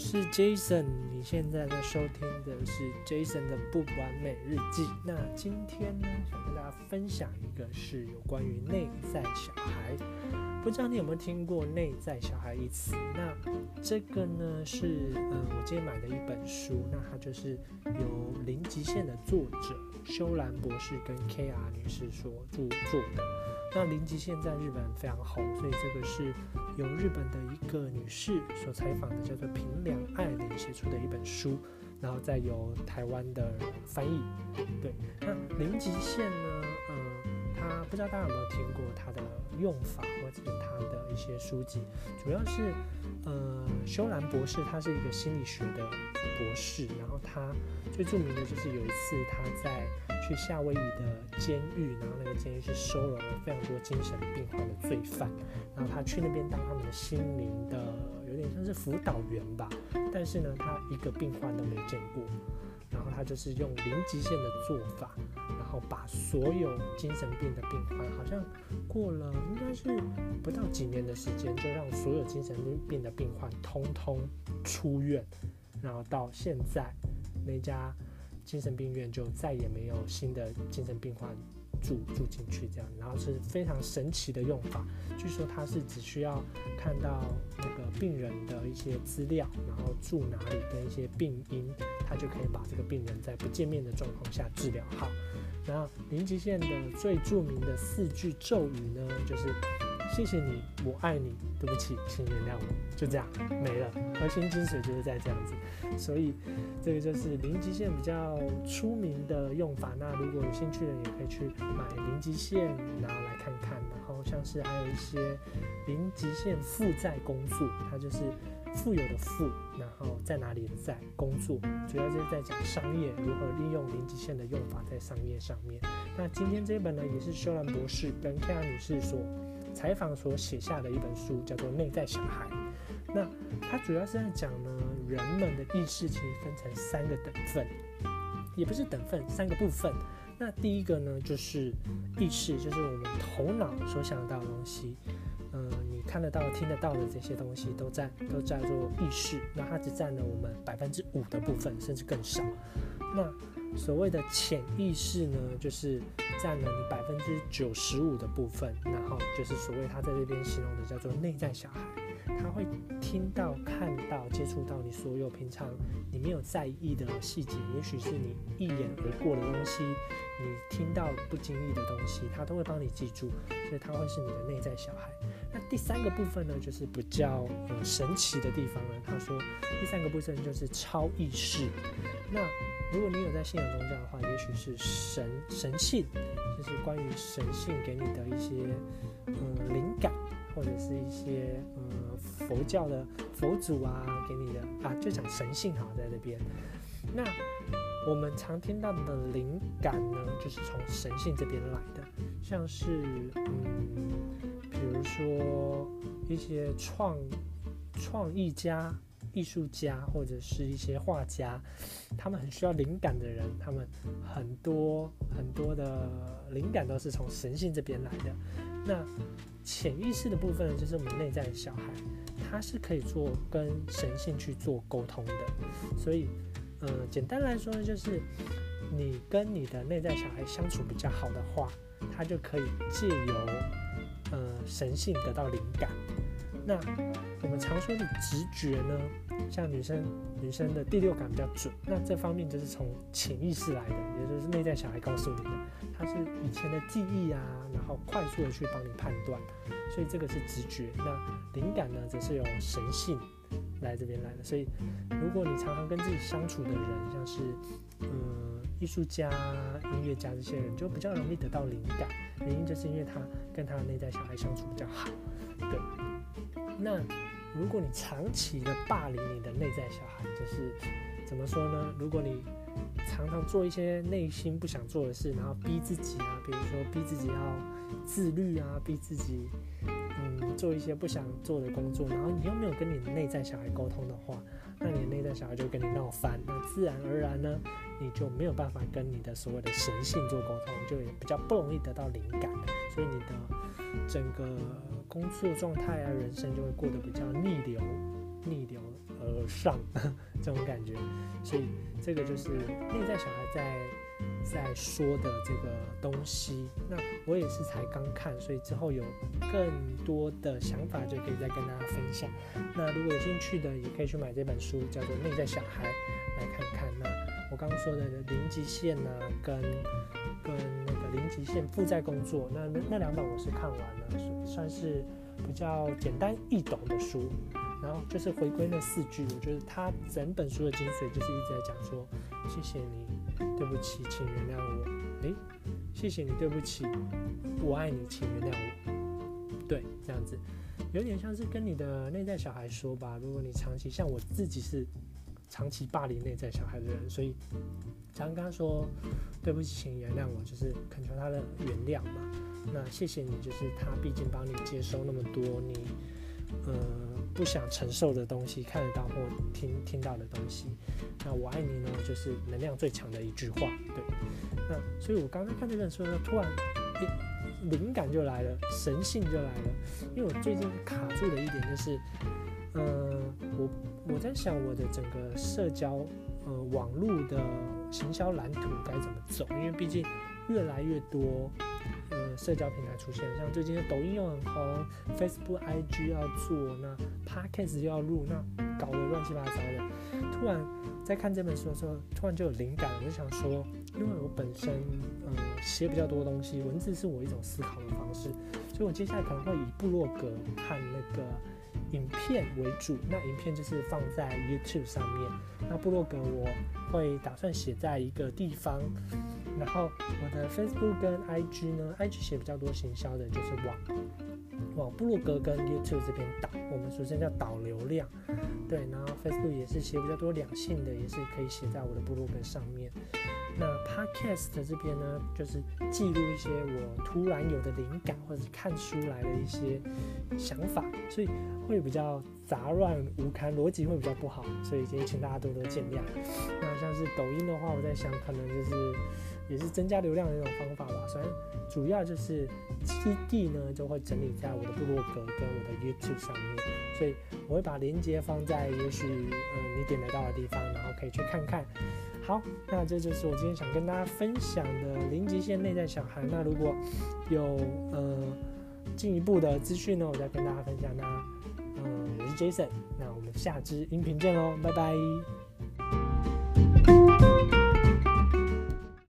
是 Jason，你现在在收听的是 Jason 的不完美日记。那今天呢，想跟大家分享一个是有关于内在小孩。不知道你有没有听过“内在小孩”一词？那这个呢是嗯，我今天买的一本书，那它就是由零极限的作者修兰博士跟 K R 女士所著作的。那零极限在日本非常红，所以这个是由日本的一个女士所采访的，叫做平良良爱玲写出的一本书，然后再由台湾的翻译。对，那零极限呢？嗯，他不知道大家有没有听过他的用法，或者是他的一些书籍，主要是。呃，修兰博士他是一个心理学的博士，然后他最著名的就是有一次他在去夏威夷的监狱，然后那个监狱是收容了非常多精神病患的罪犯，然后他去那边当他们的心灵的有点像是辅导员吧，但是呢，他一个病患都没见过，然后他就是用零极限的做法。然后把所有精神病的病患，好像过了应该是不到几年的时间，就让所有精神病的病患通通出院，然后到现在那家精神病院就再也没有新的精神病患住住进去，这样，然后是非常神奇的用法。据说他是只需要看到那个病人的一些资料，然后住哪里跟一些病因，他就可以把这个病人在不见面的状况下治疗好。那林极限的最著名的四句咒语呢，就是谢谢你，我爱你，对不起，请原谅我，就这样没了。核心精髓就是在这样子，所以这个就是零极限比较出名的用法。那如果有兴趣的，也可以去买零极限，然后来看看。然后像是还有一些零极限负债工作，它就是。富有的富，然后在哪里的在工作，主要就是在讲商业如何利用零极限的用法在商业上面。那今天这一本呢，也是修兰博士跟 K R 女士所采访所写下的一本书，叫做《内在小孩》。那它主要是在讲呢，人们的意识其实分成三个等份，也不是等份，三个部分。那第一个呢，就是意识，就是我们头脑所想到的东西。嗯，你看得到、听得到的这些东西都在都叫做意识，那它只占了我们百分之五的部分，甚至更少。那所谓的潜意识呢，就是占了你百分之九十五的部分，然后就是所谓他在这边形容的叫做内在小孩，他会听到、看到、接触到你所有平常你没有在意的细节，也许是你一眼而过的东西，你听到不经意的东西，他都会帮你记住，所以他会是你的内在小孩。第三个部分呢，就是比较呃神奇的地方呢。他说，第三个部分就是超意识。那如果你有在信仰宗教的话，也许是神神性，就是关于神性给你的一些嗯灵感，或者是一些呃佛教的佛祖啊给你的啊，就讲神性哈，在这边。那我们常听到的灵感呢，就是从神性这边来的，像是嗯。比如说一些创创意家、艺术家或者是一些画家，他们很需要灵感的人，他们很多很多的灵感都是从神性这边来的。那潜意识的部分就是我们内在的小孩，他是可以做跟神性去做沟通的。所以，呃，简单来说呢，就是你跟你的内在小孩相处比较好的话，他就可以借由呃，神性得到灵感。那我们常说的直觉呢，像女生女生的第六感比较准，那这方面就是从潜意识来的，也就是内在小孩告诉你的，它是以前的记忆啊，然后快速的去帮你判断，所以这个是直觉。那灵感呢，则是有神性来这边来的。所以，如果你常常跟自己相处的人，像是嗯。艺术家、音乐家这些人就比较容易得到灵感，原因就是因为他跟他的内在小孩相处比较好。对，那如果你长期的霸凌你的内在小孩，就是怎么说呢？如果你常常做一些内心不想做的事，然后逼自己啊，比如说逼自己要自律啊，逼自己嗯做一些不想做的工作，然后你又没有跟你的内在小孩沟通的话，那你的内在小孩就跟你闹翻，那自然而然呢？你就没有办法跟你的所谓的神性做沟通，就也比较不容易得到灵感，所以你的整个工作状态啊，人生就会过得比较逆流，逆流，而上 这种感觉。所以这个就是内在小孩在在说的这个东西。那我也是才刚看，所以之后有更多的想法就可以再跟大家分享。那如果有兴趣的，也可以去买这本书，叫做《内在小孩》来看看。那我刚刚说的零极限呢，跟跟那个零极限负债工作，那那两本我是看完了，算是比较简单易懂的书。然后就是回归那四句，我觉得他整本书的精髓就是一直在讲说：谢谢你，对不起，请原谅我。诶，谢谢你，对不起，我爱你，请原谅我。对，这样子有点像是跟你的内在小孩说吧。如果你长期像我自己是长期霸凌内在小孩的人，所以常刚说对不起，请原谅我，就是恳求他的原谅嘛。那谢谢你，就是他毕竟帮你接收那么多，你呃。不想承受的东西，看得到或听听到的东西，那我爱你呢，就是能量最强的一句话。对，那所以我刚刚看这本书呢，突然灵感就来了，神性就来了。因为我最近卡住的一点就是，嗯，我我在想我的整个社交呃网络的行销蓝图该怎么走，因为毕竟越来越多。社交平台出现，像最近的抖音又很红，Facebook、IG 要做，那 Podcast 又要录，那搞得乱七八糟的。突然在看这本书的时候，突然就有灵感，我就想说，因为我本身嗯写比较多东西，文字是我一种思考的方式，所以我接下来可能会以部落格和那个影片为主。那影片就是放在 YouTube 上面，那部落格我会打算写在一个地方。然后我的 Facebook 跟 IG 呢，IG 写比较多行销的，就是往往部落格跟 YouTube 这边导，我们俗称叫导流量。对，然后 Facebook 也是写比较多两性的，也是可以写在我的部落格上面。那 Podcast 这边呢，就是记录一些我突然有的灵感，或者是看书来的一些想法，所以会比较杂乱无堪，逻辑会比较不好，所以也请大家多多见谅。那像是抖音的话，我在想可能就是。也是增加流量的一种方法吧，反正主要就是基地呢就会整理在我的部落格跟我的 YouTube 上面，所以我会把链接放在也许嗯你点得到的地方，然后可以去看看。好，那这就是我今天想跟大家分享的零极限内在小孩。那如果有呃进一步的资讯呢，我再跟大家分享。那嗯，我是 Jason，那我们下支音频见喽，拜拜。